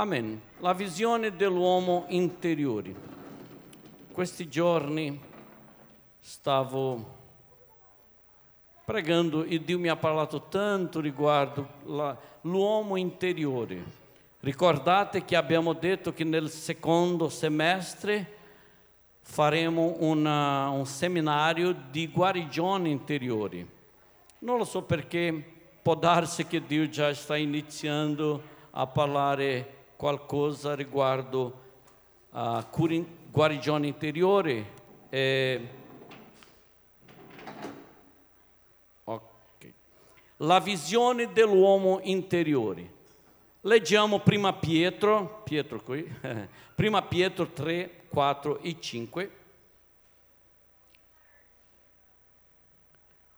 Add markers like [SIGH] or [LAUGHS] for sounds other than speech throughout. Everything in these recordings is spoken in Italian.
Amen. La visione dell'uomo interiore. Questi giorni stavo pregando e Dio mi ha parlato tanto riguardo l'uomo interiore. Ricordate che abbiamo detto che nel secondo semestre faremo una, un seminario di guarigione interiore. Non lo so perché, può darsi che Dio già sta iniziando a parlare qualcosa riguardo a guarigione interiore. Eh, okay. La visione dell'uomo interiore. Leggiamo prima Pietro, Pietro qui, [LAUGHS] prima Pietro 3, 4 e 5.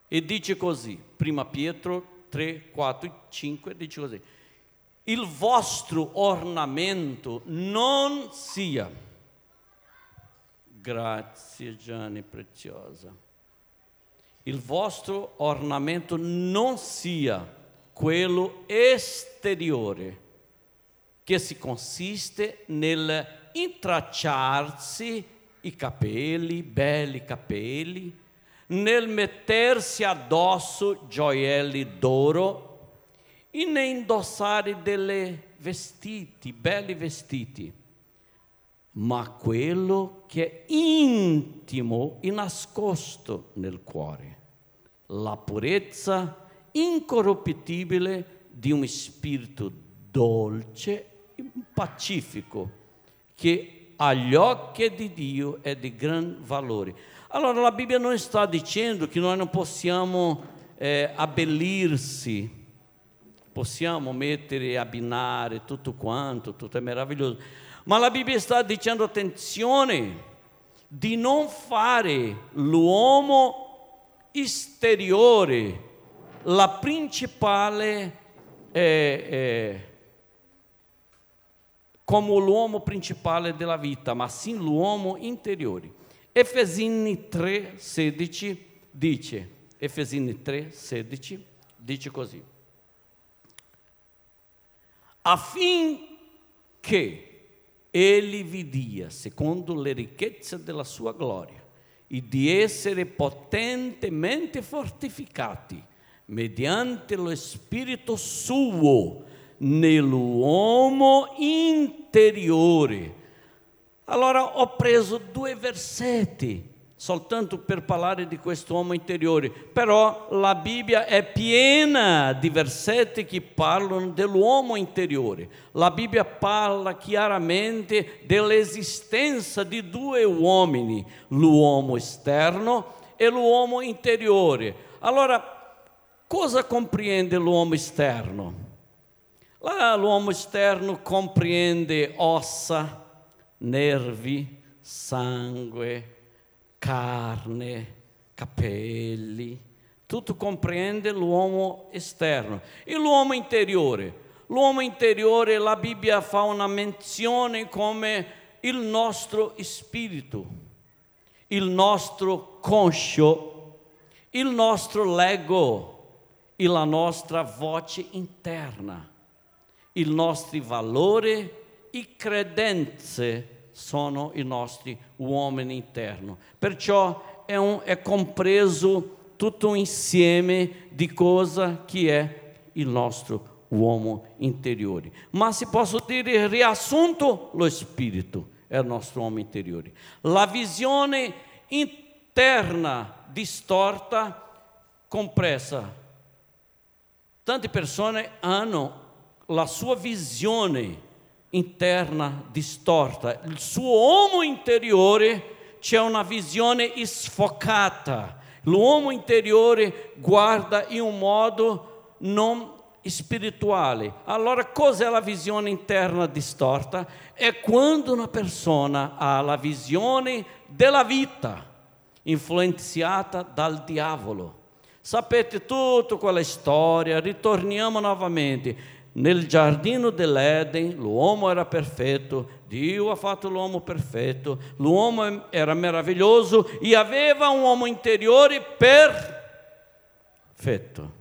E dice così, prima Pietro 3, 4 e 5, dice così il vostro ornamento non sia, grazie Gianni preziosa, il vostro ornamento non sia quello esteriore, che si consiste nel intracciarsi i capelli, belli capelli, nel mettersi addosso gioielli d'oro e ne indossare delle vestiti, belli vestiti, ma quello che è intimo e nascosto nel cuore, la purezza incorruttibile di un spirito dolce e pacifico che agli occhi di Dio è di gran valore. Allora la Bibbia non sta dicendo che noi non possiamo eh, abbellirsi, possiamo mettere abbinare tutto quanto, tutto è meraviglioso. Ma la Bibbia sta dicendo attenzione di non fare l'uomo esteriore la principale eh, eh, come l'uomo principale della vita, ma sì l'uomo interiore. Efesini 3, 16 dice, Efesini 3, 16 dice così affinché Egli vi dia, secondo le ricchezze della sua gloria, e di essere potentemente fortificati mediante lo Spirito suo nell'uomo interiore. Allora ho preso due versetti soltanto per parlare di questo uomo interiore, però la Bibbia è piena di versetti che parlano dell'uomo interiore. La Bibbia parla chiaramente dell'esistenza di due uomini, l'uomo esterno e l'uomo interiore. Allora, cosa comprende l'uomo esterno? l'uomo esterno comprende ossa, nervi, sangue, carne, capelli, tutto comprende l'uomo esterno e l'uomo interiore. L'uomo interiore, la Bibbia fa una menzione come il nostro spirito, il nostro conscio, il nostro lego e la nostra voce interna, i nostri valori e credenze sono i nostri uomini interni. Perciò è, un, è compreso tutto un insieme di cosa che è il nostro uomo interiore. Ma se posso dire riassunto, lo spirito è il nostro uomo interiore. La visione interna distorta, compressa. Tante persone hanno la sua visione interna distorta, il suo uomo interiore c'è una visione sfocata, l'uomo interiore guarda in un modo non spirituale. Allora cos'è la visione interna distorta? È quando una persona ha la visione della vita influenzata dal diavolo. Sapete tutta quella storia, ritorniamo novamente nel giardino dell'Eden l'uomo era perfetto, Dio ha fatto l'uomo perfetto, l'uomo era meraviglioso e aveva un uomo interiore perfetto.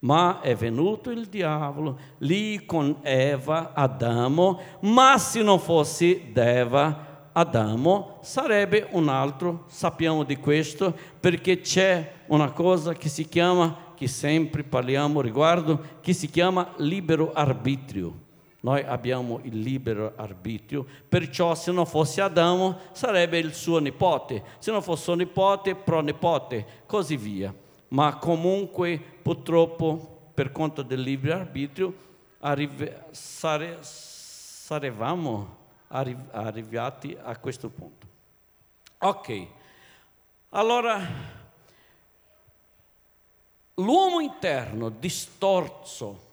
Ma è venuto il diavolo lì con Eva, Adamo, ma se non fosse Eva, Adamo sarebbe un altro, sappiamo di questo, perché c'è una cosa che si chiama, che sempre parliamo riguardo, che si chiama libero arbitrio. Noi abbiamo il libero arbitrio, perciò se non fosse Adamo sarebbe il suo nipote, se non fosse suo nipote, pronipote, così via. Ma comunque purtroppo per conto del libero arbitrio arrive, sare, sarevamo arri, arrivati a questo punto. Ok, allora l'uomo interno distorso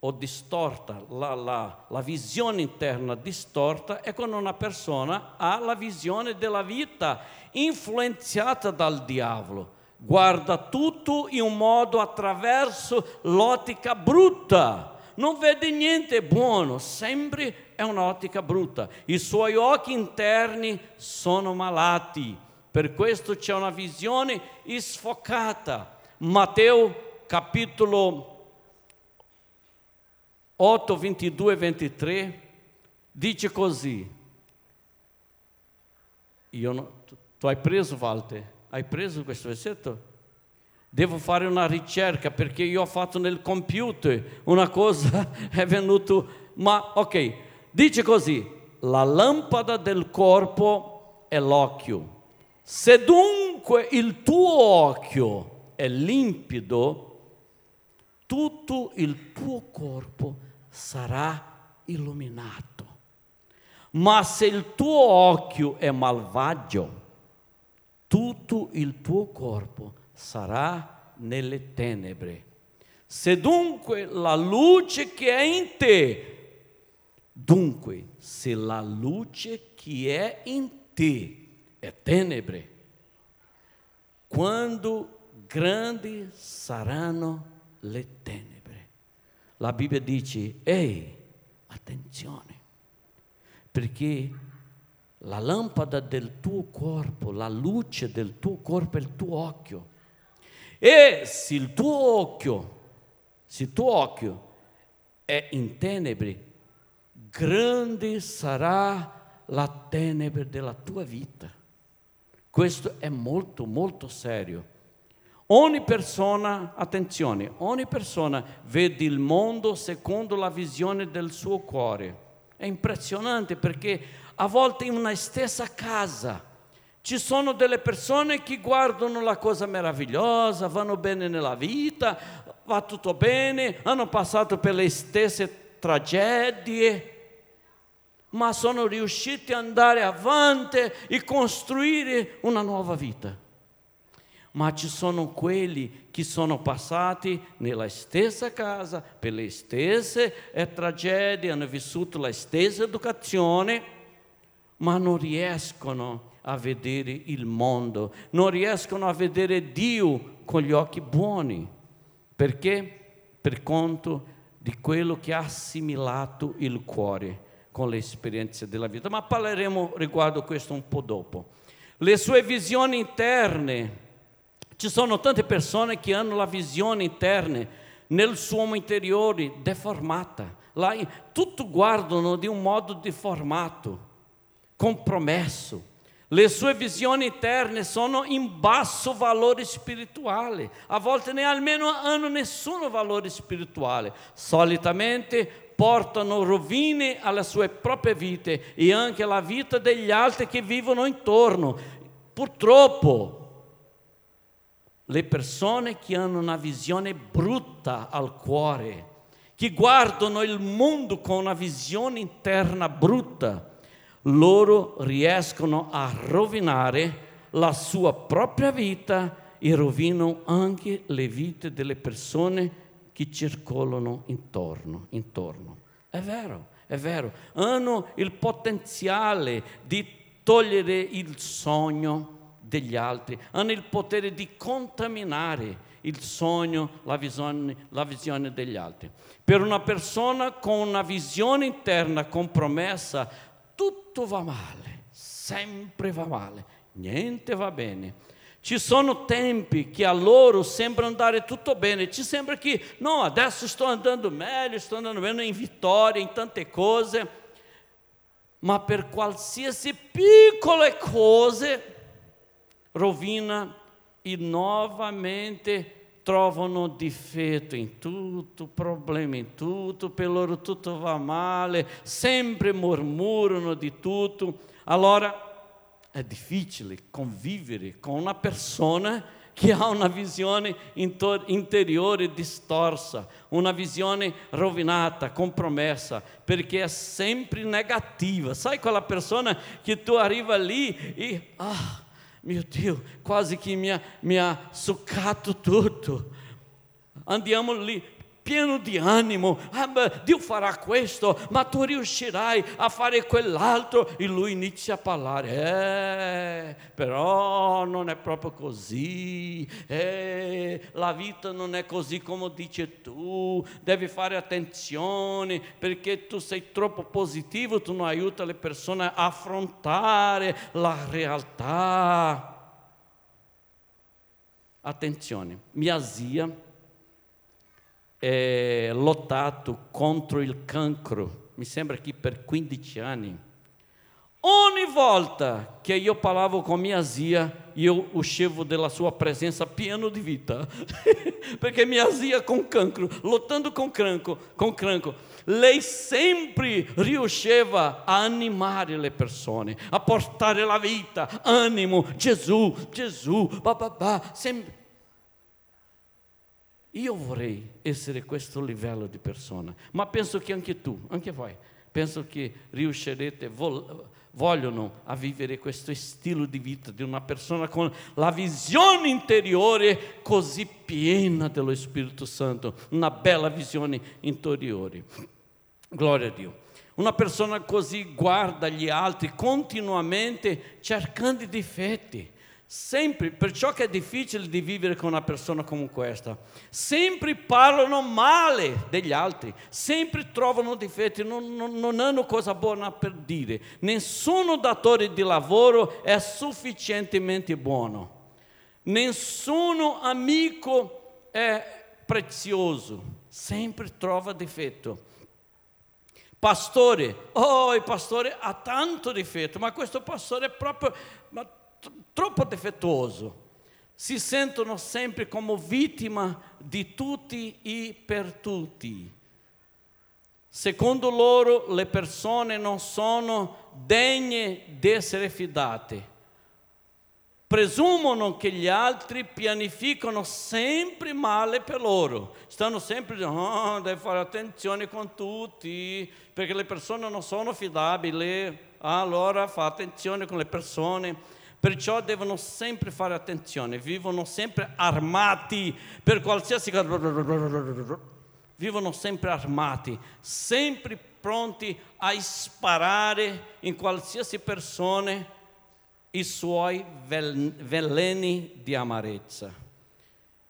o distorta, la, la, la, visione interna distorta è quando una persona ha la visione della vita influenzata dal diavolo, guarda tutto in un modo attraverso l'ottica brutta, non vede niente buono, sempre è un'ottica brutta. I suoi occhi interni sono malati, per questo c'è una visione sfocata. Matteo capitolo 8, 22 e 23 dice così. Io non, tu, tu hai preso, Walter? Hai preso questo versetto? Devo fare una ricerca perché io ho fatto nel computer una cosa, è [LAUGHS] venuto, ma ok, dice così, la lampada del corpo è l'occhio. Se dunque il tuo occhio è limpido, tutto il tuo corpo sarà illuminato. Ma se il tuo occhio è malvagio, tutto il tuo corpo sarà nelle tenebre. Se dunque la luce che è in te, dunque se la luce che è in te è tenebre, quando grandi saranno le tenebre la Bibbia dice, ehi, attenzione, perché la lampada del tuo corpo, la luce del tuo corpo è il tuo occhio. E se il tuo occhio, se il tuo occhio è in tenebre, grande sarà la tenebre della tua vita. Questo è molto, molto serio. Ogni persona, attenzione, ogni persona vede il mondo secondo la visione del suo cuore. È impressionante perché a volte in una stessa casa ci sono delle persone che guardano la cosa meravigliosa, vanno bene nella vita, va tutto bene, hanno passato per le stesse tragedie, ma sono riusciti ad andare avanti e costruire una nuova vita ma ci sono quelli che sono passati nella stessa casa, per le stesse eh, tragedie, hanno vissuto la stessa educazione, ma non riescono a vedere il mondo, non riescono a vedere Dio con gli occhi buoni. Perché? Per conto di quello che ha assimilato il cuore con le esperienze della vita. Ma parleremo riguardo questo un po' dopo. Le sue visioni interne, ci sono tante persone che hanno la visione interna nel suo interiore deformata. Là, tutto guardano di un modo deformato, compromesso. Le sue visioni interne sono in basso valore spirituale, a volte nem almeno hanno nessun valore spirituale. Solitamente portano rovine alle sue proprie vite e anche alla vita degli altri che vivono intorno. Purtroppo, le persone che hanno una visione brutta al cuore, che guardano il mondo con una visione interna brutta, loro riescono a rovinare la sua propria vita e rovinano anche le vite delle persone che circolano intorno. intorno. È vero, è vero, hanno il potenziale di togliere il sogno degli altri, hanno il potere di contaminare il sogno, la visione, la visione degli altri. Per una persona con una visione interna compromessa, tutto va male, sempre va male, niente va bene. Ci sono tempi che a loro sembra andare tutto bene, ci sembra che no, adesso sto andando meglio, sto andando bene in vittoria, in tante cose, ma per qualsiasi piccole cose rovina e novamente trovano difetto in tutto, problema in tutto, per loro tutto va male, sempre mormorano di tutto. Allora è difficile convivere con una persona che ha una visione interiore distorsa, una visione rovinata, compromessa, perché è sempre negativa. Sai quella persona che tu arriva lì e, ah, mio Dio, quasi che mi ha, mi ha succato tutto. Andiamo lì, pieno di animo, ah, beh, Dio farà questo, ma tu riuscirai a fare quell'altro e lui inizia a parlare, eh, però non è proprio così, eh, la vita non è così come dici tu, devi fare attenzione perché tu sei troppo positivo, tu non aiuti le persone a affrontare la realtà. Attenzione, mia zia é, lottato contro il cancro, mi sembra che per 15 anni. Ogni volta che io parlavo com minha zia, io uscivo della sua presença pieno di vita, [LAUGHS] perché mia zia com cancro, lottando com cancro, com cancro, lei sempre riusciva a animare le persone, a portare la vita, animo, Gesù, Gesù, bababà, sempre io vorrei essere questo livello di persona, ma penso che anche tu, anche voi, penso che riuscirete, vogliono a vivere questo stile di vita di una persona con la visione interiore così piena dello Spirito Santo, una bella visione interiore. Gloria a Dio. Una persona così guarda gli altri continuamente cercando difetti Sempre, perciò che è difficile di vivere con una persona come questa. Sempre parlano male degli altri, sempre trovano difetti, non, non, non hanno cosa buona per dire. Nessuno datore di lavoro è sufficientemente buono. Nessuno amico è prezioso, sempre trova difetto. Pastore, oh, il pastore ha tanto difetto, ma questo pastore è proprio troppo difettoso, si sentono sempre come vittima di tutti e per tutti. Secondo loro le persone non sono degne di essere fidate. Presumono che gli altri pianificano sempre male per loro. Stanno sempre dicendo, oh, devi fare attenzione con tutti, perché le persone non sono fidabili. Allora fa attenzione con le persone Perciò devono sempre fare attenzione, vivono sempre armati per qualsiasi cosa. Vivono sempre armati, sempre pronti a sparare in qualsiasi persona i suoi veleni di amarezza.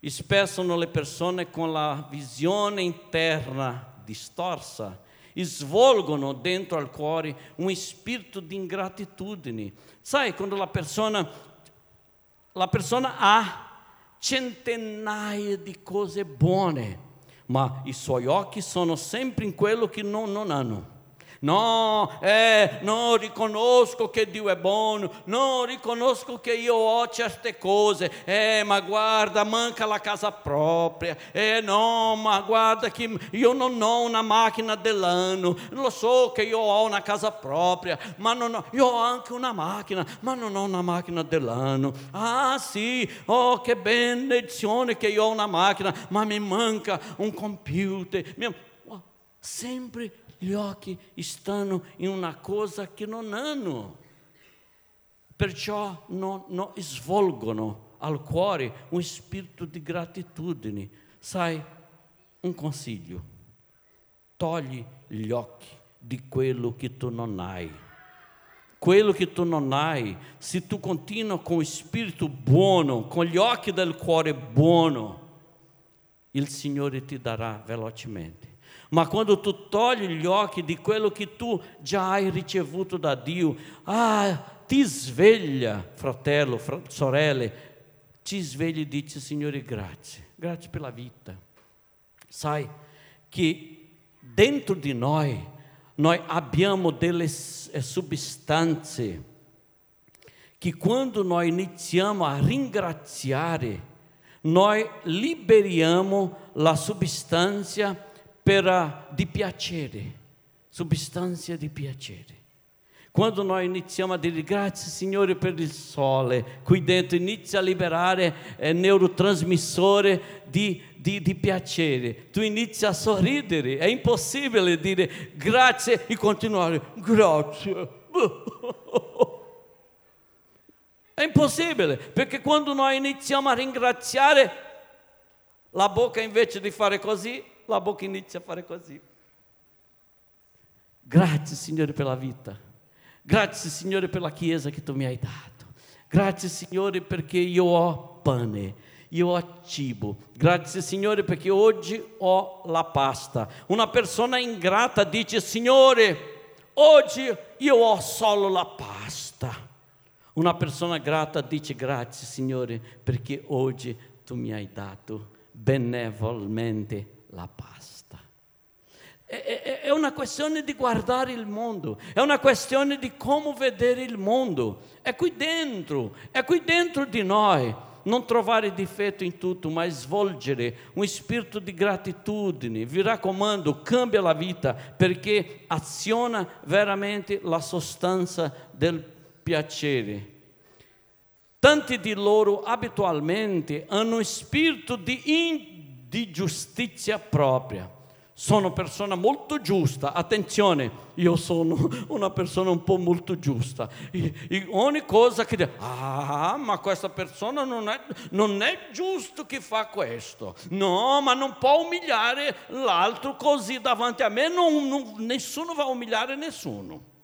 Spesso le persone con la visione interna distorsa svolgono dentro al cuore un spirito di ingratitudine. Sai, quando la persona, la persona ha centinaia di cose buone, ma i suoi occhi sono sempre in quello che non, non hanno. No, eh, non riconosco che Dio è buono, non riconosco che io ho certe cose, eh, ma guarda, manca la casa propria, eh, no, ma guarda che io non ho una macchina dell'anno, lo so che io ho una casa propria, ma non ho, io ho anche una macchina, ma non ho una macchina dell'anno. Ah sì, oh che benedizione che io ho una macchina, ma mi manca un computer. Sempre gli stanno in una cosa che non hanno, perciò non, non svolgono al cuore un spirito di gratitudine. Sai, un consiglio, togli gli occhi di quello che tu non hai. Quello che tu non hai, se tu continui con il spirito buono, con gli occhi del cuore buono, il Signore ti darà velocemente. Ma quando tu togli gli occhi di quello che tu già hai ricevuto da Dio, ah, ti sveglia, fratello, fr- sorelle, ti svegli e dici Signore grazie, grazie per la vita. Sai che dentro di noi noi abbiamo delle sostanze che quando noi iniziamo a ringraziare, noi liberiamo la sostanza per, di piacere, sostanza di piacere. Quando noi iniziamo a dire grazie Signore per il sole, qui dentro inizia a liberare eh, neurotrasmissore di, di, di, piacere, tu inizi a sorridere, è impossibile dire grazie e continuare grazie. È impossibile, perché quando noi iniziamo a ringraziare, la bocca invece di fare così, la bocca inizia a fare così. Grazie Signore per la vita. Grazie Signore per la Chiesa che tu mi hai dato. Grazie Signore perché io ho pane, io ho cibo. Grazie Signore perché oggi ho la pasta. Una persona ingrata dice Signore, oggi io ho solo la pasta. Una persona grata dice grazie Signore perché oggi tu mi hai dato benevolmente la pasta. È, una questione di guardare il mondo, è una questione di come vedere il mondo. È qui dentro, è qui dentro di noi. Non trovare difetto in tutto, ma svolgere un spirito di gratitudine. Vi raccomando, cambia la vita perché aziona veramente la sostanza del piacere. Tanti di loro abitualmente hanno un spirito di, in, di giustizia propria. Sono persona molto giusta, attenzione, io sono [LAUGHS] una persona un po' molto giusta. E, e ogni cosa che dico, ah, ma questa persona non è, non è giusto che fa questo. No, ma non può umiliare l'altro così davanti a me, non, non, nessuno va a umiliare nessuno.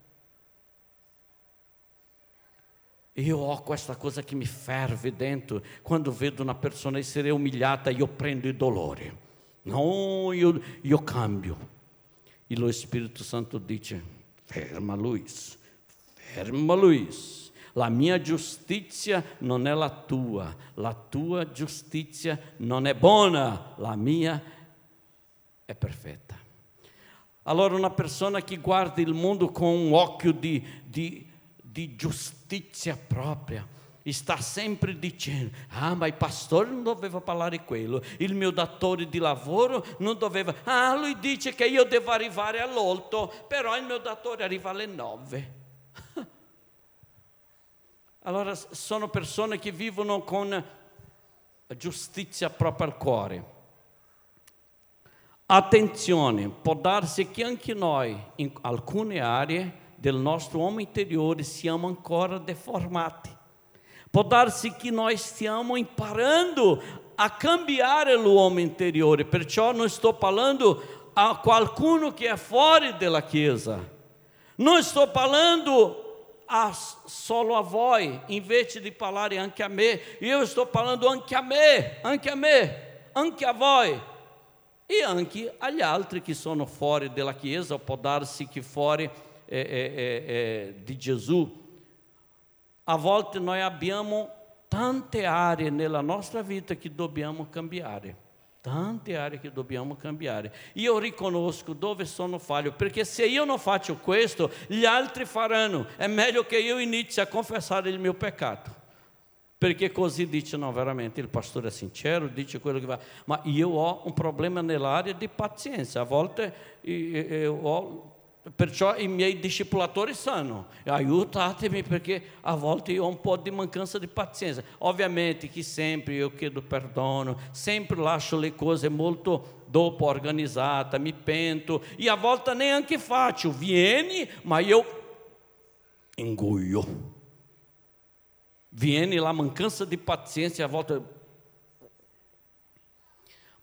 Io ho questa cosa che mi ferve dentro quando vedo una persona essere umiliata, io prendo il dolore. No, io, io cambio. E lo Spirito Santo dice, ferma Luis, ferma Luis. La mia giustizia non è la tua, la tua giustizia non è buona, la mia è perfetta. Allora una persona che guarda il mondo con un occhio di, di di giustizia propria. E sta sempre dicendo: Ah, ma il pastore non doveva parlare quello, il mio datore di lavoro non doveva. Ah, lui dice che io devo arrivare all'otto, però il mio datore arriva alle nove. [LAUGHS] Allora sono persone che vivono con giustizia proprio al cuore. Attenzione, può darsi che anche noi in alcune aree del nostro uomo interiore siamo ancora. Può darsi che noi stiamo imparando a cambiare l'uomo interiore, perciò non sto parlando a qualcuno che è fuori della Chiesa. Non sto parlando a, solo a voi, invece di parlare anche a me, io sto parlando anche a me, anche a me, anche a voi e anche agli altri che sono fuori della Chiesa, può darsi che fuori é, é, é, de Jesus, a volte noi abbiamo tante aree nella nostra vita che dobbiamo cambiare. Tante aree che dobbiamo cambiare. Io riconosco dove sono falho, perché se io non faccio questo, gli altri faranno. È meglio che io inizi a confessare il mio peccato. Perché così dice, no, veramente il pastore è sincero, dice quello che va. Ma io ho un problema nell'area di pazienza. A volte io ho Perciò i miei discepolatori sanno, aiutatemi perché a volte io ho un po' di mancanza di pazienza. Ovviamente che sempre io chiedo perdono, sempre lascio le cose molto dopo organizzate, mi pento e a volte neanche faccio, vieni, ma io ingoio. Viene la mancanza di pazienza a volte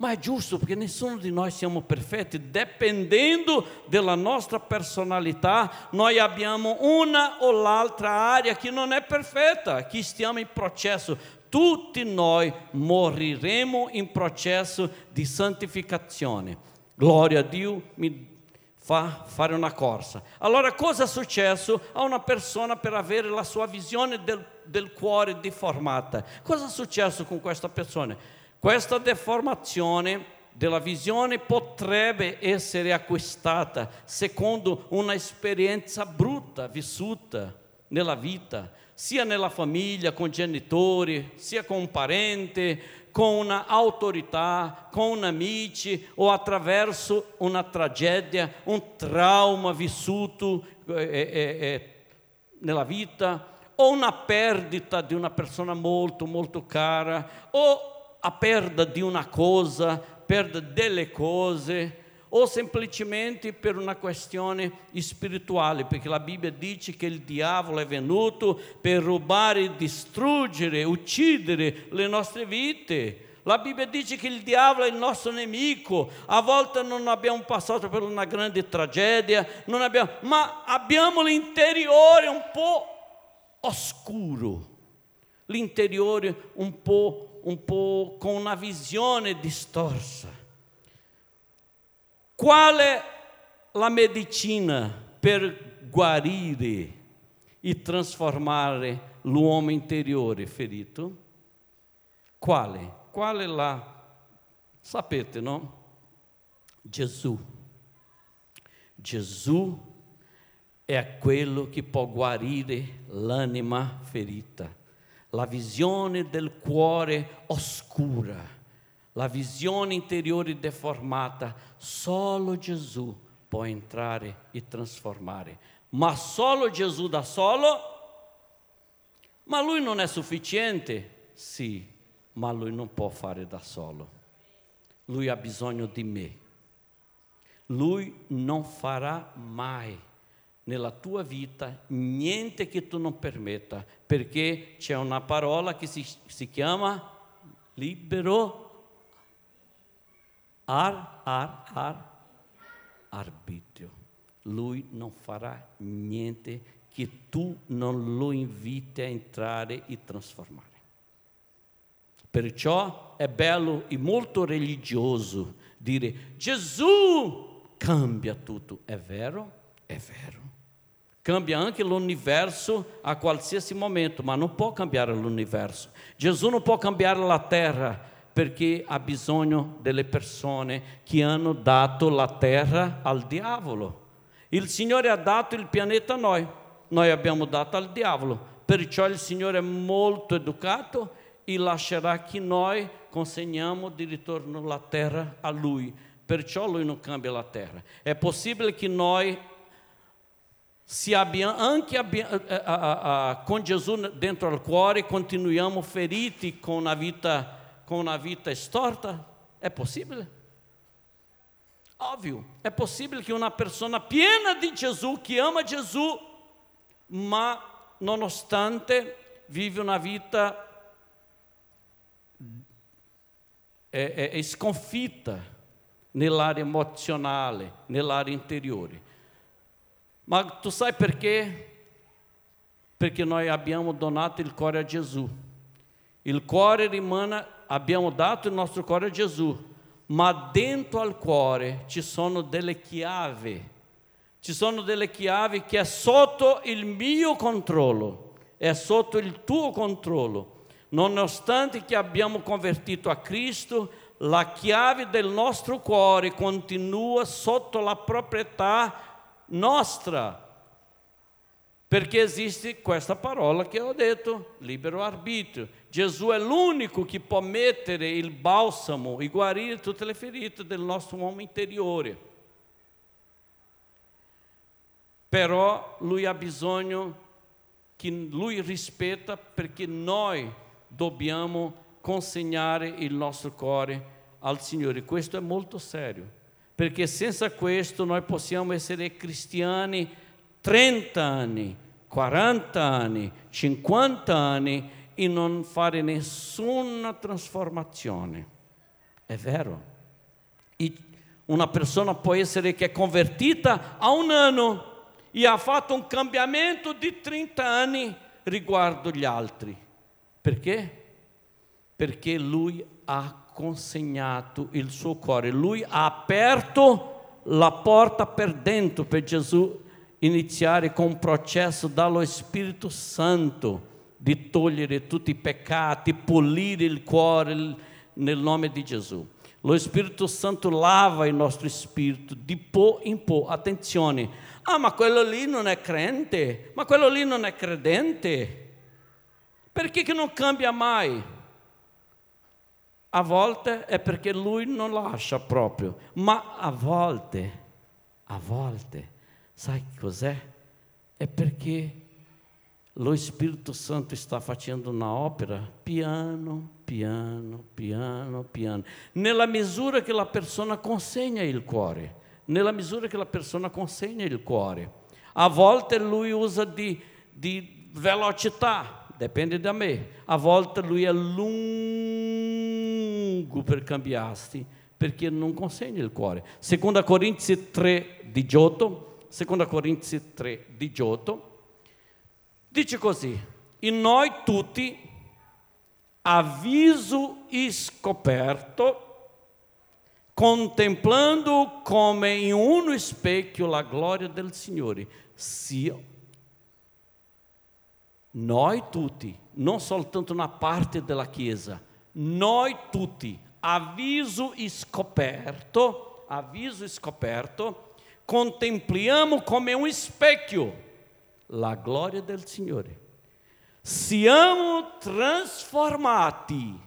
ma è giusto perché nessuno di noi siamo perfetti, dipendendo dalla nostra personalità, noi abbiamo una o l'altra area che non è perfetta, che stiamo in processo. Tutti noi moriremo in processo di santificazione. Glória a Dio, mi fa fare una corsa. Allora cosa è successo a una persona per avere la sua visione del, del cuore deformata? Cosa è successo con questa persona? Questa deformazione della visione potrebbe essere acquistata secondo un'esperienza brutta vissuta nella vita, sia nella famiglia, con genitori, sia con un parente, con un'autorità, con amici o attraverso una tragedia, un trauma vissuto eh, eh, eh, nella vita o una perdita di una persona molto molto cara o a perda di una cosa, perda delle cose o semplicemente per una questione spirituale, perché la Bibbia dice che il diavolo è venuto per rubare, distruggere, uccidere le nostre vite. La Bibbia dice che il diavolo è il nostro nemico. A volte non abbiamo passato per una grande tragedia, abbiamo, ma abbiamo l'interiore un po' oscuro, l'interiore un po', un po' con una visione distorsa. Qual è la medicina per guarire e trasformare l'uomo interiore ferito? Quale? Quale la... Sapete, no? Gesù. Gesù è quello che può guarire l'anima ferita, la visione del cuore oscura la visione interiore deformata, solo Gesù può entrare e trasformare. Ma solo Gesù da solo? Ma lui non è sufficiente? Sì, ma lui non può fare da solo. Lui ha bisogno di me. Lui non farà mai nella tua vita niente che tu non permetta, perché c'è una parola che si, si chiama libero ar, ar, ar, arbitrio. Lui non farà niente che tu non lo inviti a entrare e trasformare. Perciò è bello e molto religioso dire Gesù cambia tutto. È vero? È vero. Cambia anche l'universo a qualsiasi momento, ma non può cambiare l'universo. Gesù non può cambiare la terra, perché ha bisogno delle persone che hanno dato la terra al diavolo. Il Signore ha dato il pianeta a noi, noi abbiamo dato al diavolo, perciò il Signore è molto educato e lascerà che noi consegniamo di ritorno la terra a Lui, perciò Lui non cambia la terra. È possibile che noi se abbiamo, anche abbiamo, eh, eh, eh, con Gesù dentro al cuore continuiamo feriti con a vita com una vita storta? È possibile? Ovvio, è possibile che una persona piena di Gesù, che ama Gesù, ma nonostante vive una vita è, è, è sconfitta nell'area emozionale, nell'area interiore. Ma tu sai perché? Perché noi abbiamo donato il cuore a Gesù. Il cuore rimane abbiamo dato il nostro cuore a Gesù, ma dentro al cuore ci sono delle chiavi, ci sono delle chiavi che è sotto il mio controllo, è sotto il tuo controllo. Nonostante che abbiamo convertito a Cristo, la chiave del nostro cuore continua sotto la proprietà nostra, perché esiste questa parola che ho detto, libero arbitrio. Gesù è l'unico che può mettere il balsamo e guarire tutte le ferite del nostro uomo interiore. Però lui ha bisogno che lui rispetta perché noi dobbiamo consegnare il nostro cuore al Signore. Questo è molto serio, perché senza questo noi possiamo essere cristiani 30 anni, 40 anni, 50 anni e non fare nessuna trasformazione. È vero. E una persona può essere che è convertita a un anno e ha fatto un cambiamento di 30 anni riguardo gli altri. Perché? Perché lui ha consegnato il suo cuore, lui ha aperto la porta per dentro per Gesù iniziare con un processo dallo Spirito Santo di togliere tutti i peccati, pulire il cuore nel nome di Gesù. Lo Spirito Santo lava il nostro spirito di po' in po'. Attenzione, ah ma quello lì non è credente, ma quello lì non è credente. Perché che non cambia mai? A volte è perché lui non lascia proprio, ma a volte, a volte Sai cos'è? È perché lo Spirito Santo sta facendo una opera piano, piano, piano, piano, nella misura che la persona consegna il cuore, nella misura che la persona consegna il cuore. A volte lui usa di, di velocità, dipende da me, a volte lui è lungo per cambiarsi, perché non consegna il cuore. Seconda Corinzi 3, 18 2 Corinzi 3, 18, dice così, in noi tutti, a viso scoperto, contemplando come in uno specchio la gloria del Signore, sia noi tutti, non soltanto una parte della Chiesa, noi tutti, a viso scoperto, a viso scoperto, contempliamo come um especchio la glória del Signore. Siamo trasformati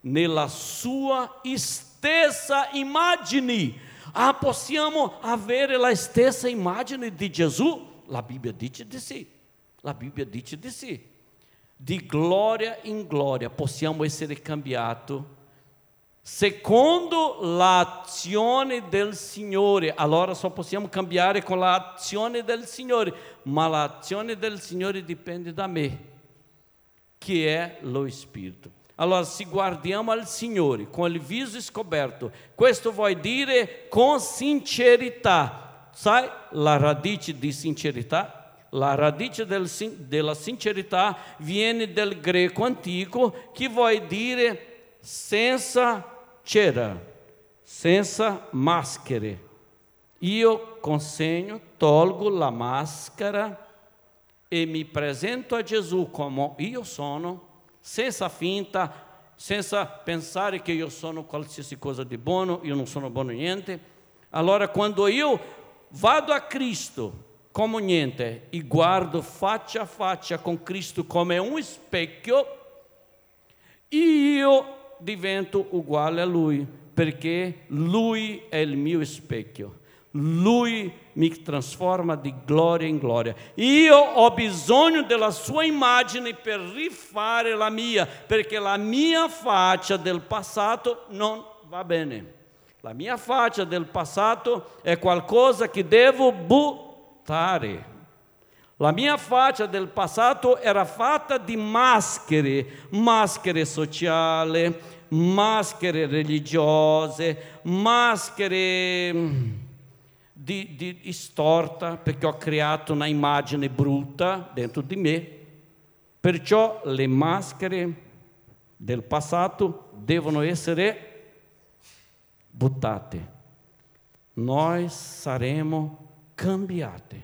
nella sua stessa immagine. Ah, possiamo avere la stessa immagine di Gesù? La Bibbia dice di sì. La Bibbia dice di sì. Di gloria in gloria possiamo essere cambiati secondo l'azione del Signore. Allora só possiamo cambiare con l'azione del Signore, ma l'azione del Signore dipende da me, che è lo Spirito. Allora, se guardiamo al Signore com il viso scoperto, questo vuol dire con sincerità. Sai la radice di sincerità? La radice del, della sincerità viene del greco antico, che vuol dire senza c'era, senza maschere. Io consegno, tolgo la maschera e mi presento a Gesù come io sono, senza finta, senza pensare che io sono qualsiasi cosa di buono, io non sono buono niente. Allora quando io vado a Cristo come niente e guardo faccia a faccia con Cristo come un specchio, io divento uguale a Lui, perché Lui è il mio specchio. Lui mi trasforma di gloria in gloria. Io ho bisogno della sua immagine per rifare la mia, perché la mia faccia del passato non va bene. La mia faccia del passato è qualcosa che devo buttare. La mia faccia del passato era fatta di maschere, maschere sociali, maschere religiose, maschere mm, di, di storta, perché ho creato una immagine brutta dentro di me. Perciò le maschere del passato devono essere buttate. Noi saremo cambiati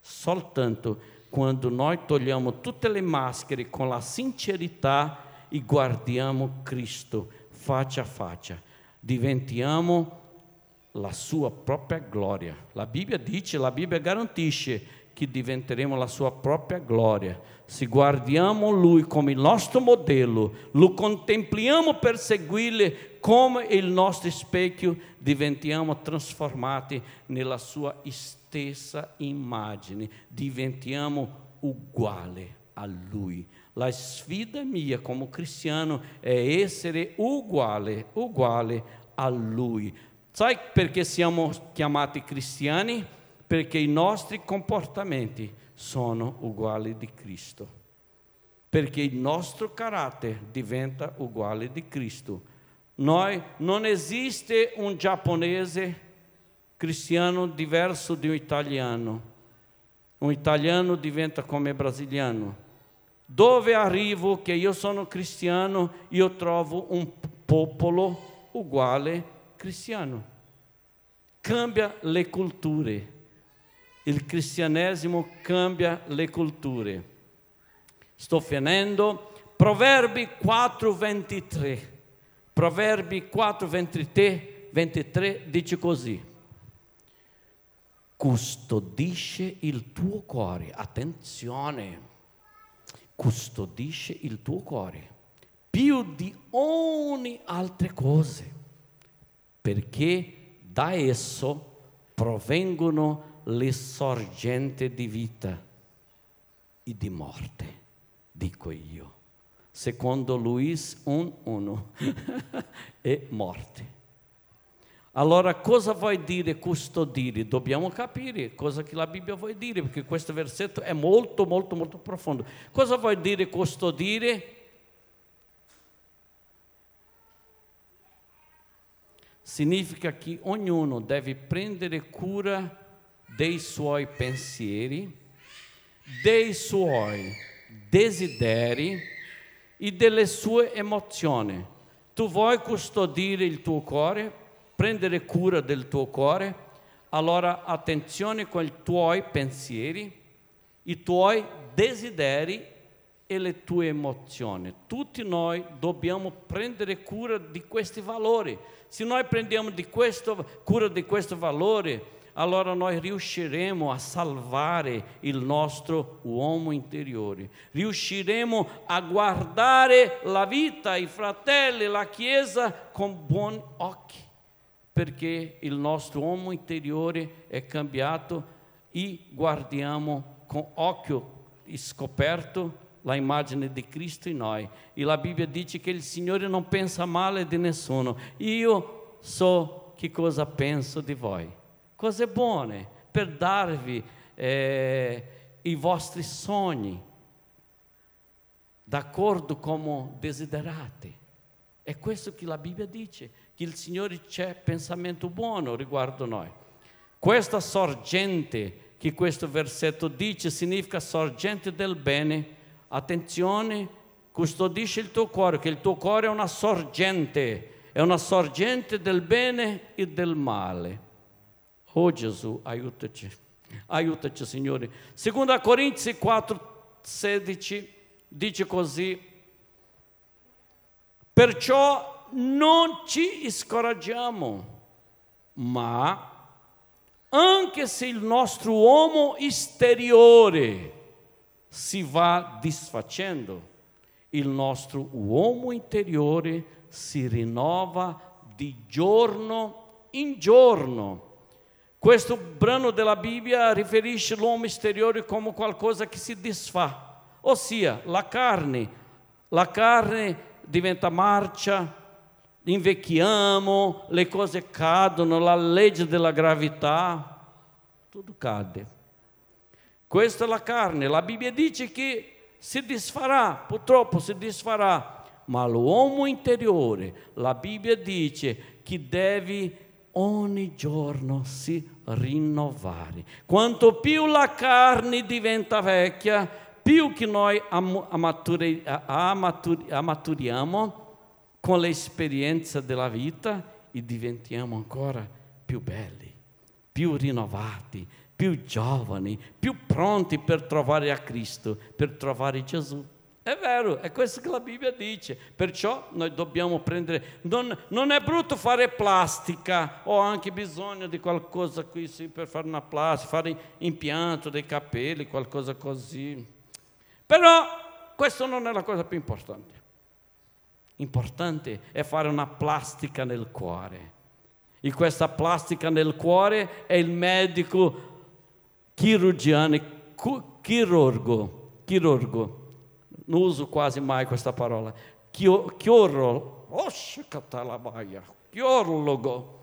soltanto quando noi togliamo tutte le maschere con la sincerità e guardiamo Cristo faccia a faccia, diventiamo la sua propria gloria. La Bibbia dice, la Bibbia garantisce che diventeremo la sua propria gloria. Se guardiamo Lui come il nostro modello, lo contempliamo per seguirle come il nostro specchio, diventiamo trasformati nella sua stessa immagine, diventiamo uguali a Lui. La sfida mia come cristiano è essere uguale, uguale a Lui. Sai perché siamo chiamati cristiani? Perché i nostri comportamenti sono uguali di Cristo. Perché il nostro carattere diventa uguale di Cristo. Noi non esiste un giapponese cristiano diverso di un italiano. Un italiano diventa come brasiliano dove arrivo che io sono cristiano, io trovo un popolo uguale cristiano. cambia le culture. Il cristianesimo cambia le culture. Sto finendo. Proverbi 4, 23. Proverbi 4, 23, 23 dice così. Custodisce il tuo cuore. Attenzione. Custodisce il tuo cuore più di ogni altra cosa, perché da esso provengono le sorgenti di vita e di morte, dico io. Secondo Luis 1.1 è [LAUGHS] morte. Allora cosa vuol dire custodire? Dobbiamo capire cosa che la Bibbia vuol dire, perché questo versetto è molto, molto, molto profondo. Cosa vuol dire custodire? significa che ognuno deve prendere cura dei suoi pensieri, dei suoi desideri e delle sue emozioni. Tu vuoi custodire il tuo cuore, prendere cura del tuo cuore, allora attenzione con i tuoi pensieri, i tuoi desideri e le tue emozioni. Tutti noi dobbiamo prendere cura di questi valori. Se noi prendiamo di questo, cura di questi valori, allora noi riusciremo a salvare il nostro uomo interiore, riusciremo a guardare la vita, i fratelli, la Chiesa con buoni occhi, perché il nostro uomo interiore è cambiato e guardiamo con occhio scoperto la immagine di Cristo in noi. E la Bibbia dice che il Signore non pensa male di nessuno. Io so che cosa penso di voi. Cose buone per darvi eh, i vostri sogni, d'accordo come desiderate. È questo che la Bibbia dice, che il Signore c'è pensamento buono riguardo noi. Questa sorgente che questo versetto dice significa sorgente del bene attenzione, custodisci il tuo cuore, che il tuo cuore è una sorgente, è una sorgente del bene e del male. Oh Gesù, aiutaci, aiutaci Signore. Seconda Corinzi 4, 16 dice così, perciò non ci scoraggiamo, ma anche se il nostro uomo esteriore si va disfacendo, il nostro uomo interiore si rinnova di giorno in giorno. Questo brano della Bibbia riferisce l'uomo esteriore come qualcosa che si disfà, ossia la carne. La carne diventa marcia, invecchiamo, le cose cadono, la legge della gravità, tutto cade. Questa è la carne. La Bibbia dice che si disfarà, purtroppo si disfarà, ma l'uomo interiore, la Bibbia dice che deve ogni giorno si rinnovare. Quanto più la carne diventa vecchia, più che noi amaturiamo con l'esperienza della vita e diventiamo ancora più belli, più rinnovati, più giovani, più pronti per trovare a Cristo, per trovare Gesù. È vero, è questo che la Bibbia dice. Perciò noi dobbiamo prendere. Non, non è brutto fare plastica, ho anche bisogno di qualcosa qui sì, per fare una plastica, fare impianto dei capelli, qualcosa così. Però questa non è la cosa più importante. Importante è fare una plastica nel cuore. E questa plastica nel cuore è il medico chirurgiano, chirurgo, chirurgo, non uso quasi mai questa parola, chirurgo, chirurgo,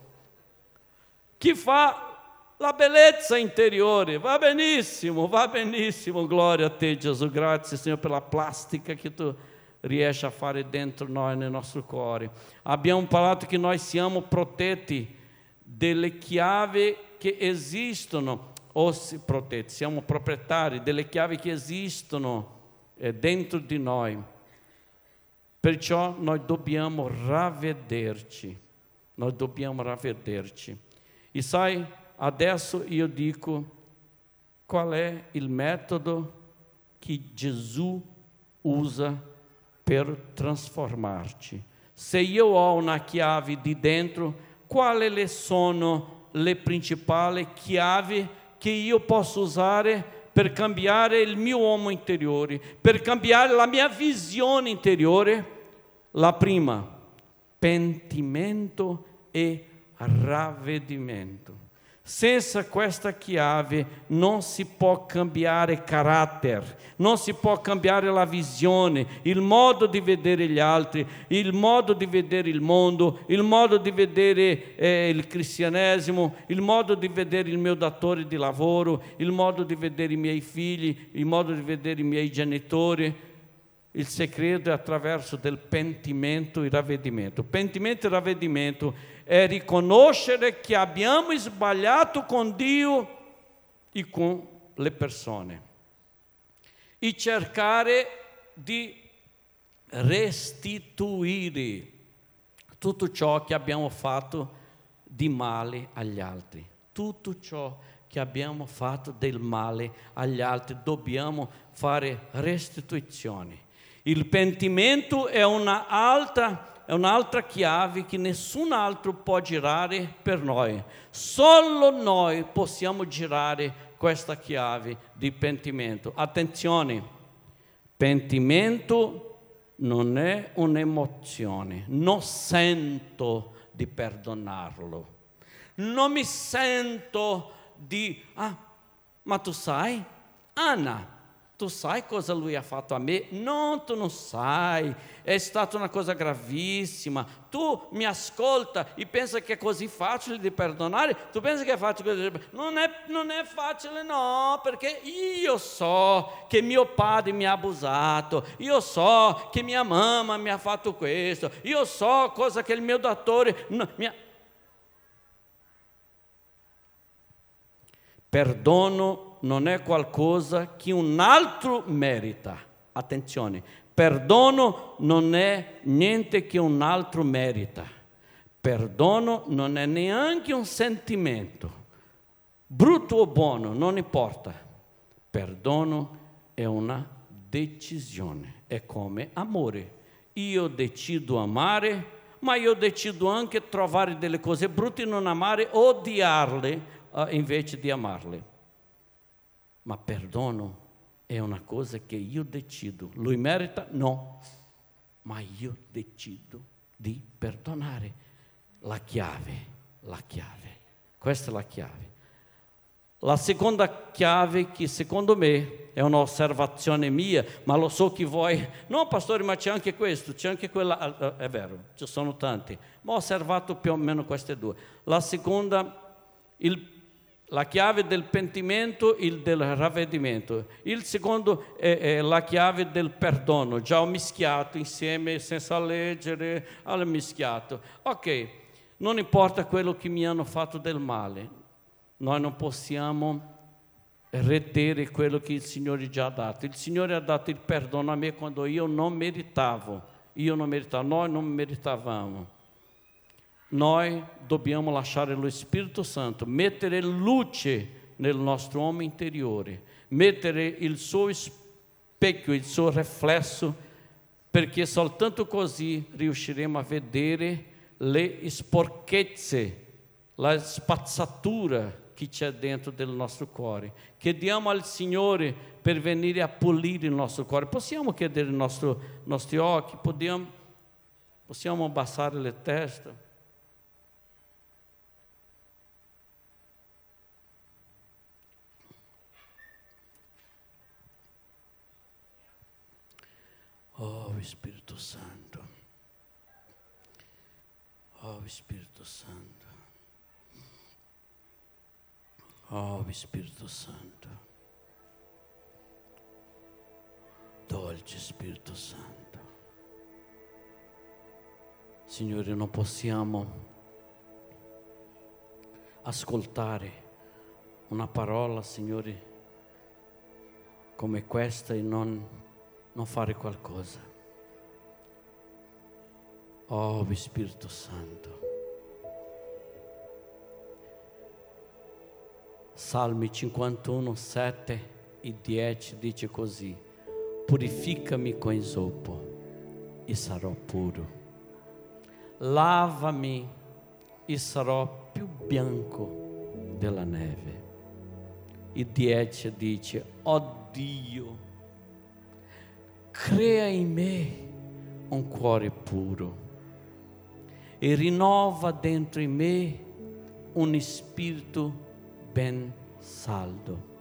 che fa la bellezza interiore, va benissimo, va benissimo, gloria a te Gesù, grazie Signore per la plastica che tu riesci a fare dentro noi, nel nostro cuore. Abbiamo parlato che noi siamo protetti delle chiavi che esistono. O protetti, siamo proprietari delle chiavi che esistono eh, dentro di noi. Perciò noi dobbiamo ravvederci, noi dobbiamo ravvederci. E sai, adesso io dico qual è il metodo che Gesù usa per trasformarci. Se io ho una chiave di dentro, quali sono le principali chiavi che io posso usare per cambiare il mio uomo interiore, per cambiare la mia visione interiore? La prima, pentimento e ravvedimento. Senza questa chiave non si può cambiare carattere, non si può cambiare la visione, il modo di vedere gli altri, il modo di vedere il mondo, il modo di vedere eh, il cristianesimo, il modo di vedere il mio datore di lavoro, il modo di vedere i miei figli, il modo di vedere i miei genitori. Il segreto è attraverso del pentimento e ravvedimento. Pentimento e ravvedimento è riconoscere che abbiamo sbagliato con Dio e con le persone e cercare di restituire tutto ciò che abbiamo fatto di male agli altri. Tutto ciò che abbiamo fatto del male agli altri dobbiamo fare restituzione. Il pentimento è una altra è un'altra chiave che nessun altro può girare per noi. Solo noi possiamo girare questa chiave di pentimento. Attenzione, pentimento non è un'emozione, non sento di perdonarlo, non mi sento di, ah, ma tu sai, Anna, tu sai cosa lui ha fatto a me? Non, tu non sai, è stata una cosa gravissima. Tu mi ascolta e pensa che è così facile di perdonare? Tu pensi che è facile? Non è, non è facile, no, perché io so che mio padre mi ha abusato, io so che mia mamma mi ha fatto questo, io so cosa che il mio dottore mi ha... Perdono non è qualcosa che un altro merita. Attenzione, perdono non è niente che un altro merita. Perdono non è neanche un sentimento, brutto o buono, non importa. Perdono è una decisione, è come amore. Io decido amare, ma io decido anche trovare delle cose brutte e non amare, odiarle uh, invece di amarle ma perdono è una cosa che io decido. Lui merita? No, ma io decido di perdonare. La chiave, la chiave. Questa è la chiave. La seconda chiave che secondo me è un'osservazione mia, ma lo so che voi, no pastore, ma c'è anche questo, c'è anche quella, ah, è vero, ci sono tanti, ma ho osservato più o meno queste due. La seconda, il la chiave del pentimento e del ravvedimento. Il secondo è, è, la chiave del perdono. Già ho mischiato insieme, senza leggere, ho mischiato. Ok, non importa quello che mi hanno fatto del male, noi non possiamo retere quello che il Signore già ha dato. Il Signore ha dato il perdono a me quando io non meritavo, io non meritavo, noi non meritavamo noi dobbiamo lasciare lo Spirito Santo, mettere luce nel nostro uomo interiore, mettere il suo specchio, il suo riflesso, perché soltanto così riusciremo a vedere le sporchezze, la spazzatura che c'è dentro del nostro cuore. Chiediamo al Signore per venire a pulire il nostro cuore. Possiamo chiedere i nostri occhi, possiamo, possiamo abbassare le teste. Oh Spirito Santo, oh Spirito Santo, oh Spirito Santo, dolce Spirito Santo. Signore, non possiamo ascoltare una parola, Signore, come questa e non non fare qualcosa. Oh Spirito Santo, Salmi 51, 7 e 10 dice così, purificami com isopo e sarò puro. Lava-me e sarò più bianco della neve. E 10 dice, oh Dio, crea in me un cuore puro e rinnova dentro in me un spirito ben saldo.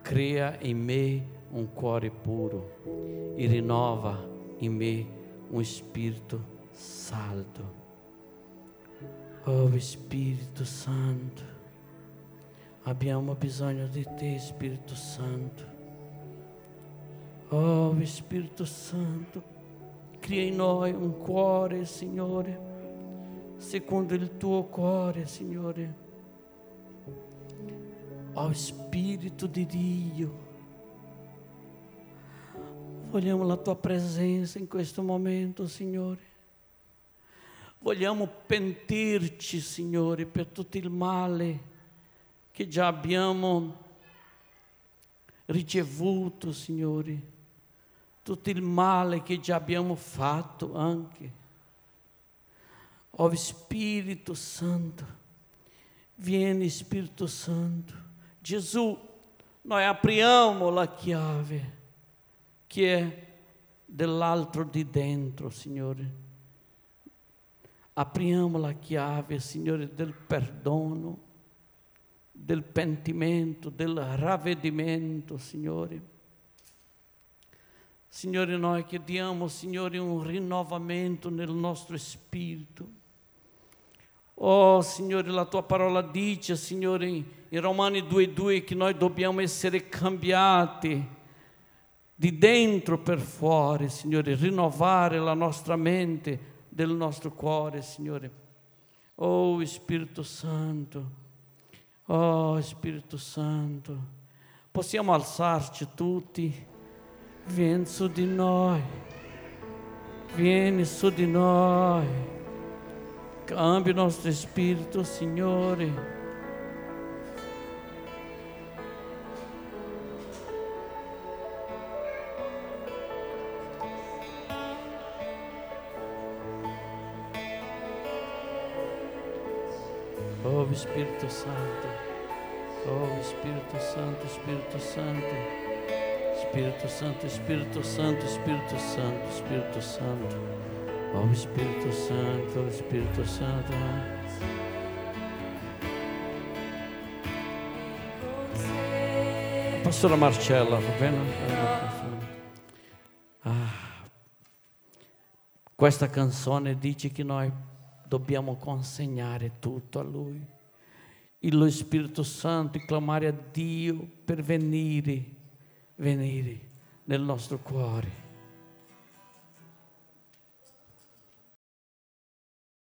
Crea in me un cuore puro e rinnova in me un spirito saldo. Oh Spirito Santo, abbiamo bisogno di te, Spirito Santo. Oh Spirito Santo, cria in noi un cuore, Signore, secondo il tuo cuore, Signore. Oh Spirito di Dio, vogliamo la tua presenza in questo momento, Signore. Vogliamo pentirci, Signore, per tutto il male che già abbiamo ricevuto, Signore tutto il male che già abbiamo fatto anche. Oh Spirito Santo, vieni Spirito Santo. Gesù, noi apriamo la chiave che è dell'altro di dentro, Signore. Apriamo la chiave, Signore, del perdono, del pentimento, del ravvedimento, Signore Signore, noi chiediamo, Signore, un rinnovamento nel nostro spirito. Oh, Signore, la tua parola dice, Signore, in Romani 2,2 che noi dobbiamo essere cambiati di dentro per fuori, Signore, rinnovare la nostra mente, del nostro cuore, Signore. Oh, Spirito Santo, oh, Spirito Santo, possiamo alzarci tutti Vieni su di noi, vieni su di noi, cambia il nostro spirito, Signore. Oh Spirito Santo, oh Spirito Santo, Spirito Santo. Espírito Santo, Espírito Santo, Espírito Santo, Espírito Santo. Oh Espírito Santo, oh Espírito Santo. Pastora Marcella, va bene? Ah, questa canzone dice che noi dobbiamo consegnare tutto a Lui. E lo Spirito Santo e clamare a Dio per venire venire nel nostro cuore